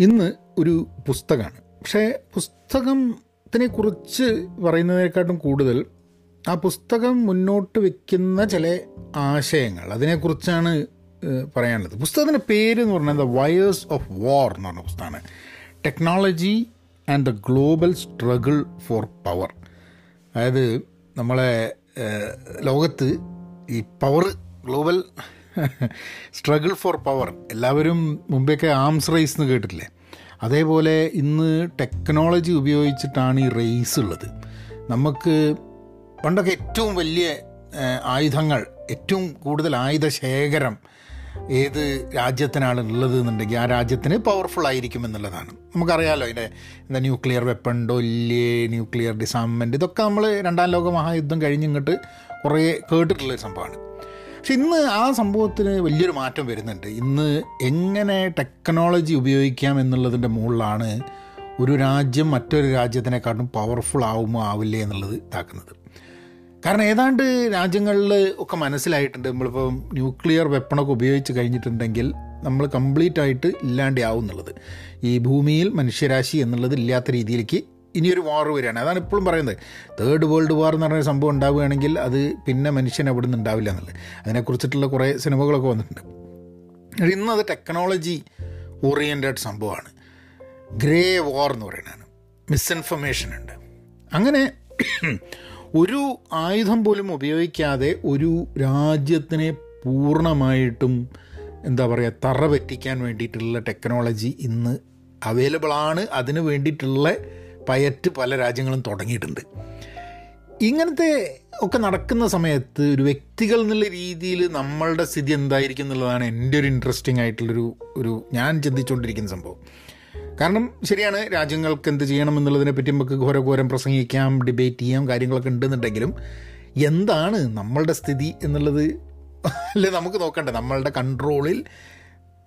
ഇന്ന് ഒരു പുസ്തകമാണ്. പക്ഷേ പുസ്തകത്തിനെ കുറിച്ച് പറയുന്നതിനെക്കാട്ടും കൂടുതൽ ആ പുസ്തകം മുന്നോട്ട് വെക്കുന്ന ചില ആശയങ്ങൾ അതിനെക്കുറിച്ചാണ് പറയാനുള്ളത്. പുസ്തകത്തിന്റെ പേര് എന്ന് പറഞ്ഞാൽ ദ വയേഴ്സ് ഓഫ് വാർ എന്ന് പറഞ്ഞ പുസ്തകമാണ്. Technology and the global struggle for power. അതായത് നമ്മളെ ലോകത്ത് ഈ power global struggle for power. എല്ലാവരും മുമ്പെയൊക്കെ ആംസ് റേസ് എന്ന് കേട്ടിട്ടില്ലേ? അതേപോലെ ഇന്ന് ടെക്നോളജി ഉപയോഗിച്ചിട്ടാണ് ഈ റേസ് ഉള്ളത്. നമുക്ക് പണ്ടൊക്കെ ഏറ്റവും വലിയ ആയുധങ്ങൾ ഏറ്റവും കൂടുതൽ ആയുധ ശേഖരം ഏത് രാജ്യത്തിനാണ് ഉള്ളത് എന്നുണ്ടെങ്കിൽ ആ രാജ്യത്തിന് പവർഫുൾ ആയിരിക്കും എന്നുള്ളതാണ്. നമുക്കറിയാമല്ലോ അതിന്റെ എന്താ ന്യൂക്ലിയർ വെപ്പൺ ഡൊല്ല് ന്യൂക്ലിയർ ഡിസാമെന്റ് ഇതൊക്കെ നമ്മൾ രണ്ടാം ലോക മഹായുദ്ധം കഴിഞ്ഞിങ്ങോട്ട് കുറേ കേട്ടിട്ടുള്ളൊരു സംഭവമാണ്. പക്ഷെ ഇന്ന് ആ സംഭവത്തിന് വലിയൊരു മാറ്റം വരുന്നുണ്ട്. ഇന്ന് എങ്ങനെ ടെക്നോളജി ഉപയോഗിക്കാം എന്നുള്ളതിന്റെ മുകളിലാണ് ഒരു രാജ്യം മറ്റൊരു രാജ്യത്തിനെക്കാട്ടും പവർഫുൾ ആവുമോ ആവില്ലേ എന്നുള്ളത് ഇതാക്കുന്നത്. കാരണം ഏതാണ്ട് രാജ്യങ്ങളിൽ ഒക്കെ മനസ്സിലായിട്ടുണ്ട്. നമ്മളിപ്പോൾ ന്യൂക്ലിയർ വെപ്പണൊക്കെ ഉപയോഗിച്ച് കഴിഞ്ഞിട്ടുണ്ടെങ്കിൽ നമ്മൾ കംപ്ലീറ്റ് ആയിട്ട് ഇല്ലാണ്ടാവും എന്നുള്ളത്. ഈ ഭൂമിയിൽ മനുഷ്യരാശി എന്നുള്ളത് ഇല്ലാത്ത രീതിയിലേക്ക് ഇനിയൊരു വാർ വരികയാണ്. അതാണ് ഇപ്പോഴും പറയുന്നത്. തേർഡ് വേൾഡ് വാർ എന്ന് പറഞ്ഞൊരു സംഭവം ഉണ്ടാവുകയാണെങ്കിൽ അത് പിന്നെ മനുഷ്യൻ അവിടെ നിന്ന് ഉണ്ടാവില്ല എന്നുള്ളത്. അതിനെക്കുറിച്ചിട്ടുള്ള കുറേ സിനിമകളൊക്കെ വന്നിട്ടുണ്ട്. ഇന്ന് ഇന്നത് ടെക്നോളജി ഓറിയന്റഡ് സംഭവമാണ്. ഗ്രേ വാർ എന്ന് പറയുന്നതാണ്. മിസ്ഇൻഫർമേഷൻ ഉണ്ട്. അങ്ങനെ ഒരു ആയുധം പോലും ഉപയോഗിക്കാതെ ഒരു രാജ്യത്തിനെ പൂർണമായിട്ടും എന്താ പറയുക തറ പറ്റിക്കാൻ വേണ്ടിയിട്ടുള്ള ടെക്നോളജി ഇന്ന് അവൈലബിളാണ് അതിന് വേണ്ടിയിട്ടുള്ള പയറ്റ് പല രാജ്യങ്ങളും തുടങ്ങിയിട്ടുണ്ട്. ഇങ്ങനത്തെ ഒക്കെ നടക്കുന്ന സമയത്ത് ഒരു വ്യക്തികൾ എന്നുള്ള രീതിയിൽ നമ്മളുടെ സ്ഥിതി എന്തായിരിക്കും എന്നുള്ളതാണ് എന്റെ ഒരു ഇൻട്രസ്റ്റിംഗ് ആയിട്ടുള്ളൊരു ഒരു ഞാൻ ചിന്തിച്ചുകൊണ്ടിരിക്കുന്ന സംഭവം. കാരണം ശരിയാണ് രാജ്യങ്ങൾക്ക് എന്ത് ചെയ്യണം എന്നുള്ളതിനെ പറ്റി നമുക്ക് ഘോരഘോരം പ്രസംഗിക്കാം ഡിബേറ്റ് ചെയ്യാം കാര്യങ്ങളൊക്കെ ഉണ്ടെന്നുണ്ടെങ്കിലും എന്താണ് നമ്മളുടെ സ്ഥിതി എന്നുള്ളത്? അല്ലേ നമുക്ക് നോക്കണ്ടേ നമ്മളുടെ കൺട്രോളിൽ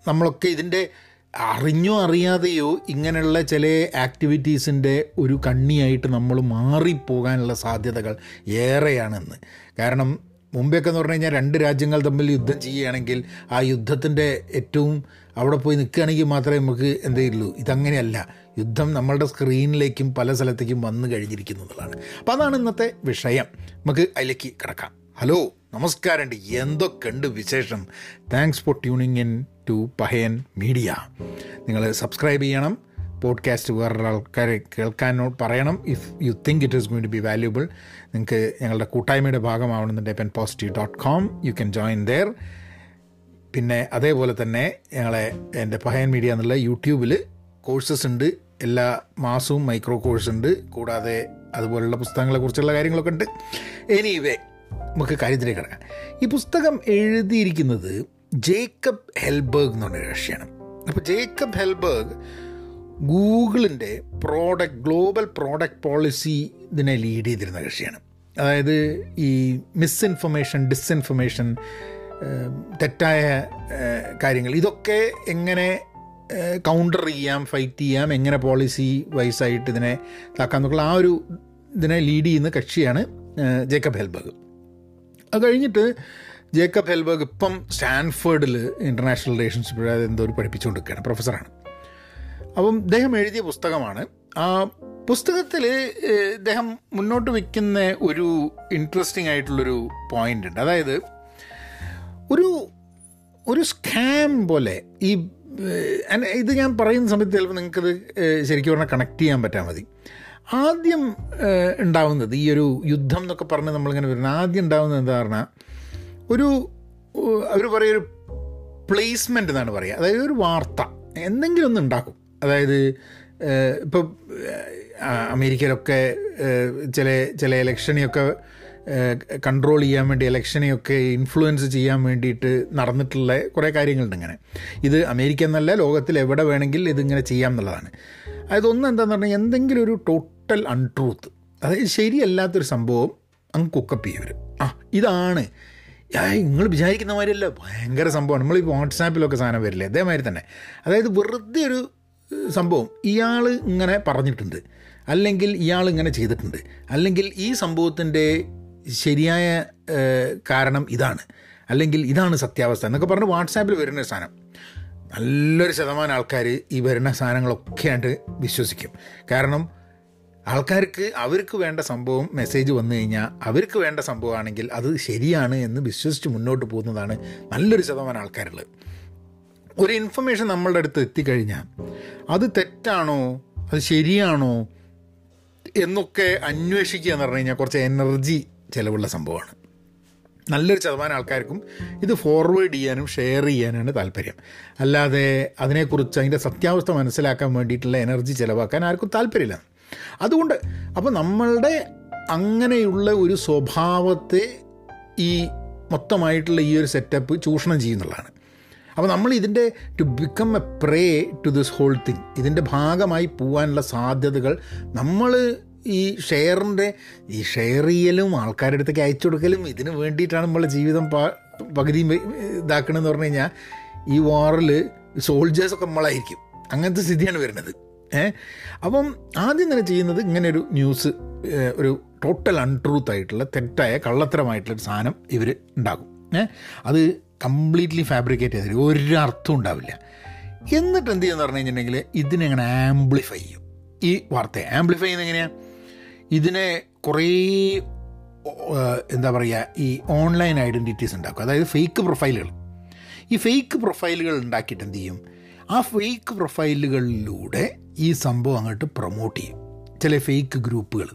നമ്മളൊക്കെ ഇതിന്റെ അറിഞ്ഞോ അറിയാതെയോ ഇങ്ങനെയുള്ള ചില ആക്ടിവിറ്റീസിന്റെ ഒരു കണ്ണിയായിട്ട് നമ്മൾ മാറിപ്പോകാനുള്ള സാധ്യതകൾ ഏറെയാണെന്ന്. കാരണം മുമ്പെയൊക്കെ എന്ന് പറഞ്ഞു കഴിഞ്ഞാൽ രണ്ട് രാജ്യങ്ങൾ തമ്മിൽ യുദ്ധം ചെയ്യുകയാണെങ്കിൽ ആ യുദ്ധത്തിന്റെ ഏറ്റവും അവിടെ പോയി നിൽക്കുകയാണെങ്കിൽ മാത്രമേ നമുക്ക് എന്തെയുള്ളൂ ഇതങ്ങനെയല്ല. യുദ്ധം നമ്മളുടെ സ്ക്രീനിലേക്കും പല സ്ഥലത്തേക്കും വന്നു കഴിഞ്ഞിരിക്കുന്നു എന്നുള്ളതാണ്. അപ്പോൾ അതാണ് ഇന്നത്തെ വിഷയം. നമുക്ക് അതിലേക്ക് കിടക്കാം. ഹലോ നമസ്കാരമുണ്ട് എന്തൊക്കെയുണ്ട് വിശേഷം? Thanks for tuning in to Pahayan media. നിങ്ങൾ സബ്സ്ക്രൈബ് ചെയ്യണം. പോഡ്കാസ്റ്റ് വേറൊരാൾക്കാരെ കേൾക്കാനോ പറയണം. If you think it is going to be valuable നിങ്ങൾക്ക് ഞങ്ങളുടെ കൂട്ടായ്മയുടെ ഭാഗമാവണമെന്നുണ്ടെങ്കിൽ pen positive dot com you can join there പിന്നെ അതേപോലെ തന്നെ ഞങ്ങളെ എന്റെ പഹയൻ മീഡിയ എന്നുള്ള യൂട്യൂബിൽ കോഴ്സസ് ഉണ്ട്. എല്ലാ മാസവും മൈക്രോ കോഴ്സ് ഉണ്ട്. കൂടാതെ അതുപോലുള്ള പുസ്തകങ്ങളെ കുറിച്ചുള്ള കാര്യങ്ങളൊക്കെ ഉണ്ട്. എനിവേ നമുക്ക് കാര്യത്തിലേക്ക് കിടക്കാം. ഈ പുസ്തകം എഴുതിയിരിക്കുന്നത് ജേക്കബ് ഹെൽബർഗ് എന്ന് പറഞ്ഞ കക്ഷിയാണ്. അപ്പോൾ ജേക്കബ് ഹെൽബർഗ് ഗൂഗിളിന്റെ പ്രോഡക്റ്റ് ഗ്ലോബൽ പ്രോഡക്റ്റ് പോളിസി ഇതിനെ ലീഡ് ചെയ്തിരുന്ന കക്ഷിയാണ്. അതായത് ഈ മിസ്ഇൻഫർമേഷൻ ഡിസ്ഇൻഫർമേഷൻ തെറ്റായ കാര്യങ്ങൾ ഇതൊക്കെ എങ്ങനെ കൗണ്ടർ ചെയ്യാം ഫൈറ്റ് ചെയ്യാം എങ്ങനെ പോളിസി വൈസായിട്ട് ഇതിനെ ഇതാക്കാം എന്നൊക്കെയുള്ള ആ ഒരു ഇതിനെ ലീഡ് ചെയ്യുന്ന കക്ഷിയാണ് ജേക്കബ് ഹെൽബർഗ്. അത് കഴിഞ്ഞിട്ട് ജേക്കബ് ഹെൽബർഗ് ഇപ്പം സ്റ്റാൻഫേർഡിൽ ഇന്റർനാഷണൽ റിലേഷൻഷിപ്പ് എന്തോ ഒരു പഠിപ്പിച്ചുകൊണ്ടിരിക്കുകയാണ്. പ്രൊഫസറാണ്. അപ്പം ഇദ്ദേഹം എഴുതിയ പുസ്തകമാണ്. ആ പുസ്തകത്തിൽ ഇദ്ദേഹം മുന്നോട്ട് വയ്ക്കുന്ന ഒരു ഇൻട്രസ്റ്റിംഗ് ആയിട്ടുള്ളൊരു പോയിന്റ് ഉണ്ട്. അതായത് ഒരു ഒരു സ്കാം പോലെ ഈ ഇത് ഞാൻ പറയുന്ന സമയത്ത് ചിലപ്പോൾ നിങ്ങൾക്കത് ശരിക്കും പറഞ്ഞാൽ കണക്ട് ചെയ്യാൻ പറ്റാൽ മതി. ആദ്യം ഉണ്ടാവുന്നത് ഈ ഒരു യുദ്ധം എന്നൊക്കെ പറഞ്ഞ് നമ്മളിങ്ങനെ വരുന്നത് ആദ്യം ഉണ്ടാവുന്നത് എന്താ പറഞ്ഞാൽ ഒരു അവർ പറയൊരു പ്ലേസ്മെന്റ് എന്നാണ് പറയുക. അതായത് ഒരു വാർത്ത. എന്തെങ്കിലും ഒന്ന് ഉണ്ടാക്കും. അതായത് ഇപ്പോൾ അമേരിക്കയിലൊക്കെ ചില ചില ഇലക്ഷനെയൊക്കെ കൺട്രോൾ ചെയ്യാൻ വേണ്ടി ഇലക്ഷനെയൊക്കെ ഇൻഫ്ലുവൻസ് ചെയ്യാൻ വേണ്ടിയിട്ട് നടന്നിട്ടുള്ള കുറേ കാര്യങ്ങളുണ്ട് ഇങ്ങനെ. ഇത് അമേരിക്ക എന്നല്ല ലോകത്തിൽ എവിടെ വേണമെങ്കിൽ ഇതിങ്ങനെ ചെയ്യാം എന്നുള്ളതാണ്. അതായത് ഒന്ന് എന്താണെന്ന് പറഞ്ഞാൽ എന്തെങ്കിലും ഒരു ടോട്ടൽ അൺട്രൂത്ത് അതായത് ശരിയല്ലാത്തൊരു സംഭവം അങ്ങ് കുക്കപ്പ് ചെയ്യും ആ ഇതാണ് നിങ്ങൾ വിചാരിക്കുന്ന മാതിരിയല്ല. ഭയങ്കര സംഭവമാണ്. നമ്മൾ ഈ വാട്സാപ്പിലൊക്കെ സാധനം വരില്ലേ? അതേമാതിരി തന്നെ. അതായത് വെറുതെ ഒരു സംഭവം ഇയാൾ ഇങ്ങനെ പറഞ്ഞിട്ടുണ്ട്. അല്ലെങ്കിൽ ഇയാൾ ഇങ്ങനെ ചെയ്തിട്ടുണ്ട്. അല്ലെങ്കിൽ ഈ സംഭവത്തിന്റെ ശരിയായ കാരണം ഇതാണ്. അല്ലെങ്കിൽ ഇതാണ് സത്യാവസ്ഥ എന്നൊക്കെ പറഞ്ഞ് വാട്സാപ്പിൽ വരുന്ന ഒരു സാധനം. നല്ലൊരു ശതമാനം ആൾക്കാർ ഈ വരുന്ന സാധനങ്ങളൊക്കെ ആയിട്ട് വിശ്വസിക്കും. കാരണം ആൾക്കാർക്ക് അവർക്ക് വേണ്ട സംഭവം മെസ്സേജ് വന്നു കഴിഞ്ഞാൽ അവർക്ക് വേണ്ട സംഭവമാണെങ്കിൽ അത് ശരിയാണ് എന്ന് വിശ്വസിച്ച് മുന്നോട്ട് പോകുന്നതാണ് നല്ലൊരു ശതമാനം ആൾക്കാരുള്ളത്. ഒരു ഇൻഫർമേഷൻ നമ്മളുടെ അടുത്ത് എത്തിക്കഴിഞ്ഞാൽ അത് തെറ്റാണോ? അത് ശരിയാണോ? എന്നൊക്കെ അന്വേഷിക്കുക എന്ന് പറഞ്ഞു കഴിഞ്ഞാൽ കുറച്ച് എനർജി ചിലവുള്ള സംഭവമാണ്. നല്ലൊരു ശതമാനം ആൾക്കാർക്കും ഇത് ഫോർവേഡ് ചെയ്യാനും ഷെയർ ചെയ്യാനാണ് താല്പര്യം. അല്ലാതെ അതിനെക്കുറിച്ച് അതിന്റെ സത്യാവസ്ഥ മനസ്സിലാക്കാൻ വേണ്ടിയിട്ടുള്ള എനർജി ചിലവാക്കാൻ ആർക്കും താല്പര്യമില്ല. അതുകൊണ്ട് അപ്പോൾ നമ്മളുടെ അങ്ങനെയുള്ള ഒരു സ്വഭാവത്തെ ഈ മൊത്തമായിട്ടുള്ള ഈ ഒരു സെറ്റപ്പ് ചൂഷണം ചെയ്യുന്നുള്ളതാണ്. അപ്പോൾ നമ്മൾ ഇതിന്റെ to become a prey to this whole thing ഇതിന്റെ ഭാഗമായി പോകാനുള്ള സാധ്യതകൾ നമ്മൾ ഈ ഷെയറിന്റെ ഈ ഷെയർ ചെയ്യലും ആൾക്കാരുടെ അടുത്തേക്ക് അയച്ചു കൊടുക്കലും ഇതിന് വേണ്ടിയിട്ടാണ് നമ്മളെ ജീവിതം പകുതി ഇതാക്കണമെന്ന് പറഞ്ഞു കഴിഞ്ഞാൽ ഈ വാറിൽ സോൾജേഴ്സൊക്കെ നമ്മളായിരിക്കും. അങ്ങനത്തെ സ്ഥിതിയാണ് വരുന്നത്. ഏഹ് അപ്പം ആദ്യം തന്നെ ചെയ്യുന്നത് ഇങ്ങനെ ഒരു ന്യൂസ് ഒരു ടോട്ടൽ അൺട്രൂത്ത് ആയിട്ടുള്ള തെറ്റായ കള്ളത്തരമായിട്ടുള്ളൊരു സാധനം ഇവർ ഉണ്ടാക്കും. ഏ? അത് കംപ്ലീറ്റ്ലി ഫാബ്രിക്കേറ്റ് ചെയ്തിട്ട് ഒരു അർത്ഥം ഉണ്ടാവില്ല. എന്നിട്ട് എന്ത് ചെയ്യുമെന്ന് പറഞ്ഞു കഴിഞ്ഞിട്ടുണ്ടെങ്കിൽ ഇതിനെങ്ങനെ ആംപ്ലിഫൈ ചെയ്യും. ഈ വാർത്തയെ. ആംപ്ലിഫൈ ചെയ്യുന്നത് എങ്ങനെയാണ് ഇതിനെ കുറേ എന്താ പറയുക ഈ ഓൺലൈൻ ഐഡന്റിറ്റീസ് ഉണ്ടാക്കും. അതായത് ഫേക്ക് പ്രൊഫൈലുകൾ ഈ ഫേക്ക് പ്രൊഫൈലുകൾ ഉണ്ടാക്കിയിട്ട് എന്ത് ചെയ്യും? ആ ഫേക്ക് പ്രൊഫൈലുകളിലൂടെ ഈ സംഭവം അങ്ങോട്ട് പ്രൊമോട്ട് ചെയ്യും. ചില ഫേക്ക് ഗ്രൂപ്പുകൾ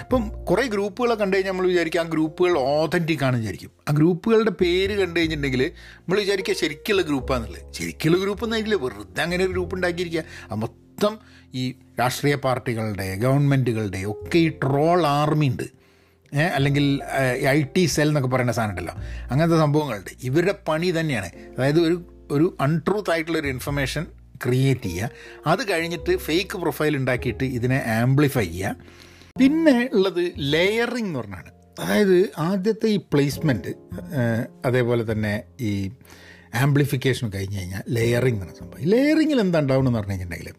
ഇപ്പം കുറേ ഗ്രൂപ്പുകളെ കണ്ടു കഴിഞ്ഞാൽ നമ്മൾ വിചാരിക്കും ആ ഗ്രൂപ്പുകൾ ഓതന്റിക് ആണെന്ന് വിചാരിക്കും. ആ ഗ്രൂപ്പുകളുടെ പേര് കണ്ടു കഴിഞ്ഞിട്ടുണ്ടെങ്കിൽ നമ്മൾ വിചാരിക്കുക ശരിക്കുള്ള ഗ്രൂപ്പാണെന്നുള്ളത് ശരിക്കുള്ള ഗ്രൂപ്പ് ഒന്നായില്ല വെറുതെ അങ്ങനെ ഒരു ഗ്രൂപ്പ് ഉണ്ടാക്കിയിരിക്കുക. ആ മൊത്തം ഈ രാഷ്ട്രീയ പാർട്ടികളുടെ ഗവൺമെന്റുകളുടെ ഒക്കെ ഈ ട്രോൾ ആർമി ഉണ്ട്. അല്ലെങ്കിൽ ഐ ടി സെൽ എന്നൊക്കെ പറയുന്ന സാധനം ഉണ്ടല്ലോ. അങ്ങനത്തെ സംഭവങ്ങളുണ്ട്. ഇവരുടെ പണി തന്നെയാണ്. അതായത് ഒരു ഒരു അൺട്രൂത്ത് ആയിട്ടുള്ളൊരു ഇൻഫർമേഷൻ ക്രിയേറ്റ് ചെയ്യുക. അത് കഴിഞ്ഞിട്ട് ഫേക്ക് പ്രൊഫൈൽ ഉണ്ടാക്കിയിട്ട് ഇതിനെ ആംപ്ലിഫൈ ചെയ്യുക. പിന്നെ ഉള്ളത് ലെയറിംഗ് എന്ന് പറഞ്ഞാണ്. അതായത് ആദ്യത്തെ ഈ പ്ലേസ്മെന്റ് അതേപോലെ തന്നെ ഈ ആംപ്ലിഫിക്കേഷൻ കഴിഞ്ഞ് കഴിഞ്ഞാൽ ലെയറിംഗ് പറഞ്ഞ സംഭവം. ലെയറിങ്ങിൽ എന്താ ഉണ്ടാവണമെന്ന് പറഞ്ഞു കഴിഞ്ഞിട്ടുണ്ടെങ്കിൽ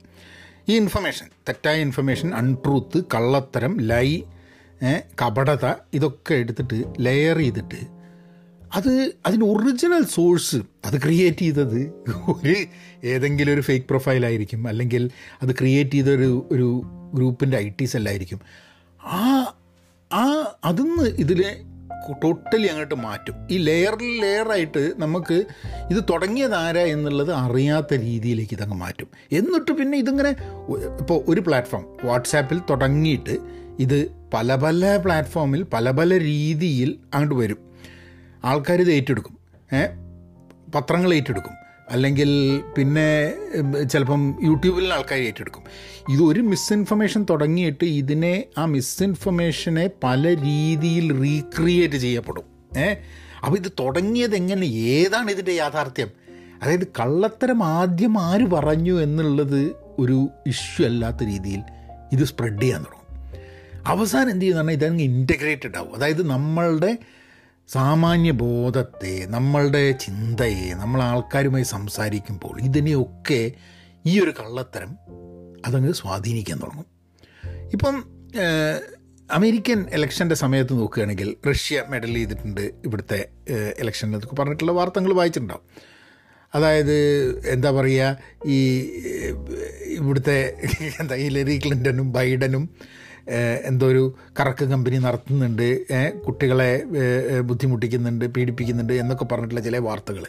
ഈ ഇൻഫർമേഷൻ തെറ്റായ ഇൻഫർമേഷൻ അൺട്രൂത്ത് കള്ളത്തരം ലൈ കപടത ഇതൊക്കെ എടുത്തിട്ട് ലെയർ ചെയ്തിട്ട് അത് അതിന്റെ ഒറിജിനൽ സോഴ്സ് അത് ക്രിയേറ്റ് ചെയ്തത് ഒരു ഏതെങ്കിലും ഒരു ഫേക്ക് പ്രൊഫൈലായിരിക്കും അല്ലെങ്കിൽ അത് ക്രിയേറ്റ് ചെയ്ത ഒരു ഒരു ഗ്രൂപ്പിന്റെ ഐ ടി സെല്ലായിരിക്കും ആ ആ അതിന്ന് ഇതിലെ ടോട്ടലി അങ്ങോട്ട് മാറ്റും. ഈ ലെയറിൽ ലെയറായിട്ട് നമുക്ക് ഇത് തുടങ്ങിയതാരാ എന്നുള്ളത് അറിയാത്ത രീതിയിലേക്ക് ഇതങ്ങ് മാറ്റും. എന്നിട്ട് പിന്നെ ഇതിങ്ങനെ ഇപ്പോൾ ഒരു പ്ലാറ്റ്ഫോം വാട്സാപ്പിൽ തുടങ്ങിയിട്ട് ഇത് പല പല പ്ലാറ്റ്ഫോമിൽ പല പല രീതിയിൽ അങ്ങോട്ട് വരും. ആൾക്കാർ ഇത് ഏറ്റെടുക്കും. പത്രങ്ങൾ ഏറ്റെടുക്കും. അല്ലെങ്കിൽ പിന്നെ ചിലപ്പം യൂട്യൂബിൽ ആൾക്കാർ ഏറ്റെടുക്കും. ഇതൊരു മിസ്ഇൻഫർമേഷൻ തുടങ്ങിയിട്ട് ഇതിനെ ആ മിസ്ഇൻഫർമേഷനെ പല രീതിയിൽ റീക്രിയേറ്റ് ചെയ്യപ്പെടും. ഏ? അപ്പോൾ ഇത് തുടങ്ങിയത് എങ്ങനെ? ഏതാണ് ഇതിന്റെ യാഥാർത്ഥ്യം? അതായത് കള്ളത്തരം ആദ്യം ആര് പറഞ്ഞു എന്നുള്ളത് ഒരു ഇഷ്യൂ അല്ലാത്ത രീതിയിൽ ഇത് സ്പ്രെഡ് ചെയ്യാൻ തുടങ്ങും. അവസാനം എന്ത് ചെയ്യുന്നതാണ്? ഇതങ്ങ് ഇന്റഗ്രേറ്റഡ് ആവും. അതായത് നമ്മളുടെ സാമാന്യ ബോധത്തെ നമ്മളുടെ ചിന്തയെ നമ്മൾ ആൾക്കാരുമായി സംസാരിക്കുമ്പോൾ ഇതിനെയൊക്കെ ഈ ഒരു കള്ളത്തരം അതങ്ങ് സ്വാധീനിക്കാൻ തുടങ്ങും. ഇപ്പം അമേരിക്കൻ ഇലക്ഷന്റെ സമയത്ത് നോക്കുകയാണെങ്കിൽ റഷ്യ മെഡൽ ചെയ്തിട്ടുണ്ട് ഇവിടുത്തെ ഇലക്ഷൻ എന്നൊക്കെ പറഞ്ഞിട്ടുള്ള വാർത്തകൾ വായിച്ചിട്ടുണ്ടാവും. അതായത് എന്താ പറയുക ഈ ഇവിടുത്തെ എന്താ ഹിലറി ക്ലിന്റനും ബൈഡനും എന്തോ ഒരു കറക്ക് കമ്പനി നടത്തുന്നുണ്ട് കുട്ടികളെ ബുദ്ധിമുട്ടിക്കുന്നുണ്ട് പീഡിപ്പിക്കുന്നുണ്ട് എന്നൊക്കെ പറഞ്ഞിട്ടുള്ള ചില വാർത്തകൾ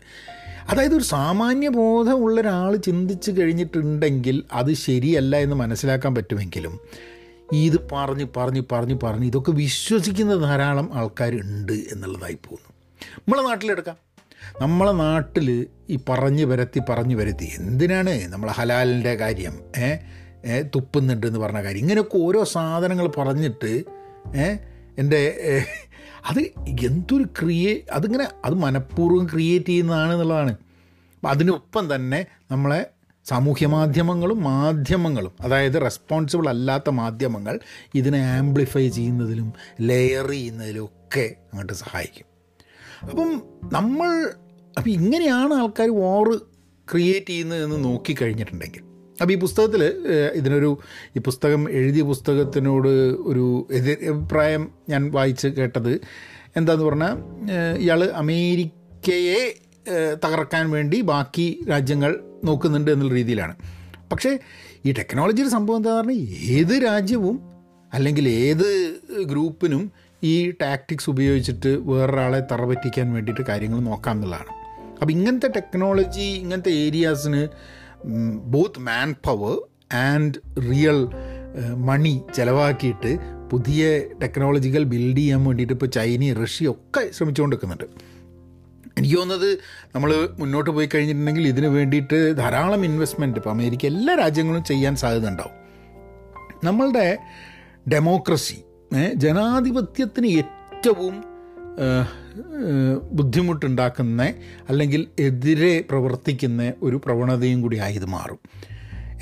അതായത് ഒരു സാമാന്യ ബോധമുള്ള ഒരാൾ ചിന്തിച്ച് കഴിഞ്ഞിട്ടുണ്ടെങ്കിൽ അത് ശരിയല്ല എന്ന് മനസ്സിലാക്കാൻ പറ്റുമെങ്കിലും ഇത് പറഞ്ഞ് പറഞ്ഞ് പറഞ്ഞ് പറഞ്ഞ് ഇതൊക്കെ വിശ്വസിക്കുന്ന ധാരാളം ആൾക്കാരുണ്ട് എന്നുള്ളതായി പോകുന്നു. നമ്മളെ നാട്ടിലെടുക്കാം. നമ്മളെ നാട്ടിൽ ഈ പറഞ്ഞു വരത്തി പറഞ്ഞു വരത്തി എന്തിനാണ് നമ്മളെ ഹലാലിന്റെ കാര്യം ഏഹ് തുപ്പുന്നുണ്ട് എന്ന് പറഞ്ഞ കാര്യം. ഇങ്ങനെയൊക്കെ ഓരോ സാധനങ്ങൾ പറഞ്ഞിട്ട് എന്റെ അത് എന്തൊരു ക്രിയേ അതിങ്ങനെ അത് മനഃപൂർവം ക്രിയേറ്റ് ചെയ്യുന്നതാണ് എന്നുള്ളതാണ്. അതിനൊപ്പം തന്നെ നമ്മളെ സാമൂഹ്യ മാധ്യമങ്ങളും മാധ്യമങ്ങളും അതായത് റെസ്പോൺസിബിൾ അല്ലാത്ത മാധ്യമങ്ങൾ ഇതിനെ ആംപ്ലിഫൈ ചെയ്യുന്നതിലും ലെയർ ചെയ്യുന്നതിലും ഒക്കെ അങ്ങോട്ട് സഹായിക്കും. അപ്പം നമ്മൾ അപ്പം ഇങ്ങനെയാണ് ആൾക്കാർ വാറ് ക്രിയേറ്റ് ചെയ്യുന്നതെന്ന് നോക്കിക്കഴിഞ്ഞിട്ടുണ്ടെങ്കിൽ അപ്പോൾ ഈ പുസ്തകത്തിൽ ഇതിനൊരു ഈ പുസ്തകം എഴുതിയ പുസ്തകത്തിനോട് ഒരു എതിർ അഭിപ്രായം ഞാൻ വായിച്ച് കേട്ടത് എന്താന്ന് പറഞ്ഞാൽ ഇയാൾ അമേരിക്കയെ തകർക്കാൻ വേണ്ടി ബാക്കി രാജ്യങ്ങൾ നോക്കുന്നുണ്ട് എന്നുള്ള രീതിയിലാണ്. പക്ഷേ ഈ ടെക്നോളജിയുടെ സംഭവം എന്താ പറഞ്ഞാൽ ഏത് രാജ്യവും അല്ലെങ്കിൽ ഏത് ഗ്രൂപ്പിനും ഈ ടാക്ടിക്സ് ഉപയോഗിച്ചിട്ട് വേറൊരാളെ തറ പറ്റിക്കാൻ വേണ്ടിയിട്ട് കാര്യങ്ങൾ നോക്കാം എന്നുള്ളതാണ്. അപ്പോൾ ഇങ്ങനത്തെ ടെക്നോളജി ഇങ്ങനത്തെ ഏരിയാസിന് both man power and real money ചിലവാക്കിയിട്ട് പുതിയ ടെക്നോളജികൾ ബിൽഡ് ചെയ്യാൻ വേണ്ടിയിട്ട് ഇപ്പോൾ ചൈനയും റഷ്യ ഒക്കെ ശ്രമിച്ചുകൊണ്ട് നിൽക്കുന്നുണ്ട് എനിക്ക് തോന്നുന്നത് നമ്മൾ മുന്നോട്ട് പോയി കഴിഞ്ഞിട്ടുണ്ടെങ്കിൽ ഇതിന് വേണ്ടിയിട്ട് ധാരാളം ഇൻവെസ്റ്റ്മെന്റ് ഇപ്പോൾ അമേരിക്ക എല്ലാ രാജ്യങ്ങളും ചെയ്യാൻ സാധ്യത ഉണ്ടാവും. നമ്മളുടെ ഡെമോക്രസി ജനാധിപത്യത്തിന് ഏറ്റവും ബുദ്ധിമുട്ടുണ്ടാക്കുന്ന അല്ലെങ്കിൽ എതിരെ പ്രവർത്തിക്കുന്ന ഒരു പ്രവണതയും കൂടി ആയത് മാറും.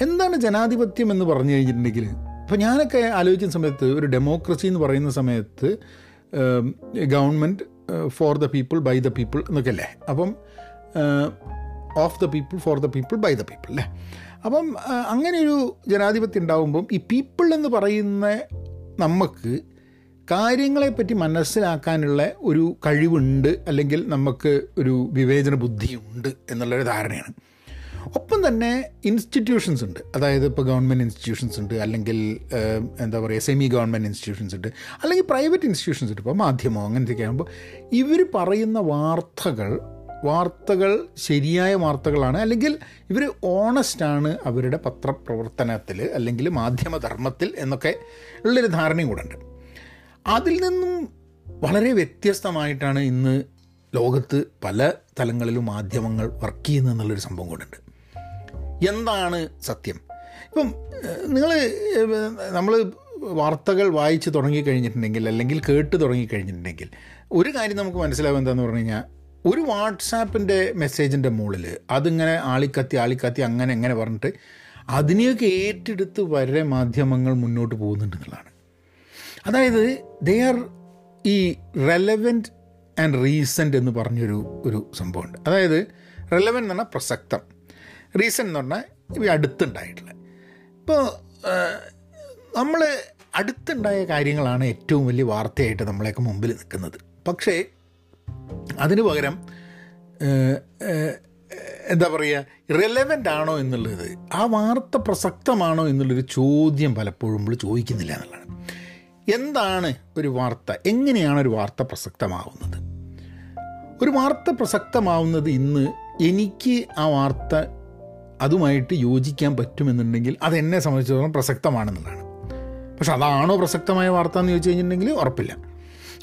എന്താണ് ജനാധിപത്യം എന്ന് പറഞ്ഞു കഴിഞ്ഞിട്ടുണ്ടെങ്കിൽ ഇപ്പോൾ ഞാനൊക്കെ ആലോചിക്കുന്ന സമയത്ത് ഒരു ഡെമോക്രസി എന്ന് പറയുന്ന സമയത്ത് government for the people by the people എന്നൊക്കെ അല്ലേ? അപ്പം of the people for the people by the people അല്ലേ? അപ്പം അങ്ങനെയൊരു ജനാധിപത്യം ഉണ്ടാകുമ്പം ഈ പീപ്പിൾ എന്ന് പറയുന്ന നമുക്ക് കാര്യങ്ങളെപ്പറ്റി മനസ്സിലാക്കാനുള്ള ഒരു കഴിവുണ്ട് അല്ലെങ്കിൽ നമുക്ക് ഒരു വിവേചന ബുദ്ധിയുണ്ട് എന്നുള്ളൊരു ധാരണയാണ്. ഒപ്പം തന്നെ ഇൻസ്റ്റിറ്റ്യൂഷൻസ് ഉണ്ട്. അതായത് ഇപ്പോൾ ഗവൺമെന്റ് ഇൻസ്റ്റിറ്റ്യൂഷൻസ് ഉണ്ട്. അല്ലെങ്കിൽ എന്താ പറയുക സെമി ഗവൺമെന്റ് ഇൻസ്റ്റിറ്റ്യൂഷൻസ് ഉണ്ട്. അല്ലെങ്കിൽ പ്രൈവറ്റ് ഇൻസ്റ്റിറ്റ്യൂഷൻസ് ഉണ്ട്. ഇപ്പോൾ മാധ്യമം അങ്ങനത്തെയൊക്കെ ആകുമ്പോൾ ഇവർ പറയുന്ന വാർത്തകൾ വാർത്തകൾ ശരിയായ വാർത്തകളാണ്. അല്ലെങ്കിൽ ഇവർ ഓണസ്റ്റാണ് അവരുടെ പത്രപ്രവർത്തനത്തിൽ അല്ലെങ്കിൽ മാധ്യമധർമ്മത്തിൽ എന്നൊക്കെ ഉള്ളൊരു ധാരണയും കൂടെ ഉണ്ട്. അതിൽ നിന്നും വളരെ വ്യത്യസ്തമായിട്ടാണ് ഇന്ന് ലോകത്ത് പല തലങ്ങളിലും മാധ്യമങ്ങൾ വർക്ക് ചെയ്യുന്നത് എന്നുള്ളൊരു സംഭവം കൊണ്ടുണ്ട് എന്താണ് സത്യം? ഇപ്പം നിങ്ങൾ നമ്മൾ വാർത്തകൾ വായിച്ച് തുടങ്ങിക്കഴിഞ്ഞിട്ടുണ്ടെങ്കിൽ അല്ലെങ്കിൽ കേട്ട് തുടങ്ങിക്കഴിഞ്ഞിട്ടുണ്ടെങ്കിൽ ഒരു കാര്യം നമുക്ക് മനസ്സിലാവും എന്താണെന്ന് പറഞ്ഞു കഴിഞ്ഞാൽ ഒരു വാട്സാപ്പിന്റെ മെസ്സേജിന്റെ മുകളിൽ അതിങ്ങനെ ആളിക്കത്തി ആളിക്കത്തി അങ്ങനെ എങ്ങനെ പറഞ്ഞിട്ട് അതിനെയൊക്കെ ഏറ്റെടുത്ത് വരെ മാധ്യമങ്ങൾ മുന്നോട്ട് പോകുന്നുണ്ട് അതായത് ദേ ആർ ഈ റെലവന്റ് ആൻഡ് റീസെന്റ് എന്ന് പറഞ്ഞൊരു ഒരു സംഭവമുണ്ട്. അതായത് റെലവെന്റ് എന്ന് പറഞ്ഞാൽ പ്രസക്തം. റീസൺ എന്ന് പറഞ്ഞാൽ ഇവ അടുത്തുണ്ടായിട്ടുള്ള ഇപ്പോൾ നമ്മൾ അടുത്തുണ്ടായ കാര്യങ്ങളാണ് ഏറ്റവും വലിയ വാർത്തയായിട്ട് നമ്മളെയൊക്കെ മുമ്പിൽ നിൽക്കുന്നത്. പക്ഷേ അതിന് പകരം എന്താ പറയുക റെലവന്റ് ആണോ എന്നുള്ളത് ആ വാർത്ത പ്രസക്തമാണോ എന്നുള്ളൊരു ചോദ്യം പലപ്പോഴും നമ്മൾ ചോദിക്കുന്നില്ല എന്നുള്ളതാണ്. എന്താണ് ഒരു വാർത്ത? എങ്ങനെയാണ് ഒരു വാർത്ത പ്രസക്തമാവുന്നത്? ഒരു വാർത്ത പ്രസക്തമാവുന്നത് ഇന്ന് എനിക്ക് ആ വാർത്ത അതുമായിട്ട് യോജിക്കാൻ പറ്റുമെന്നുണ്ടെങ്കിൽ അതെന്നെ സംബന്ധിച്ചിടത്തോളം പ്രസക്തമാണെന്നുള്ളതാണ്. പക്ഷെ അതാണോ പ്രസക്തമായ വാർത്ത എന്ന് ചോദിച്ചു കഴിഞ്ഞിട്ടുണ്ടെങ്കിൽ ഉറപ്പില്ല.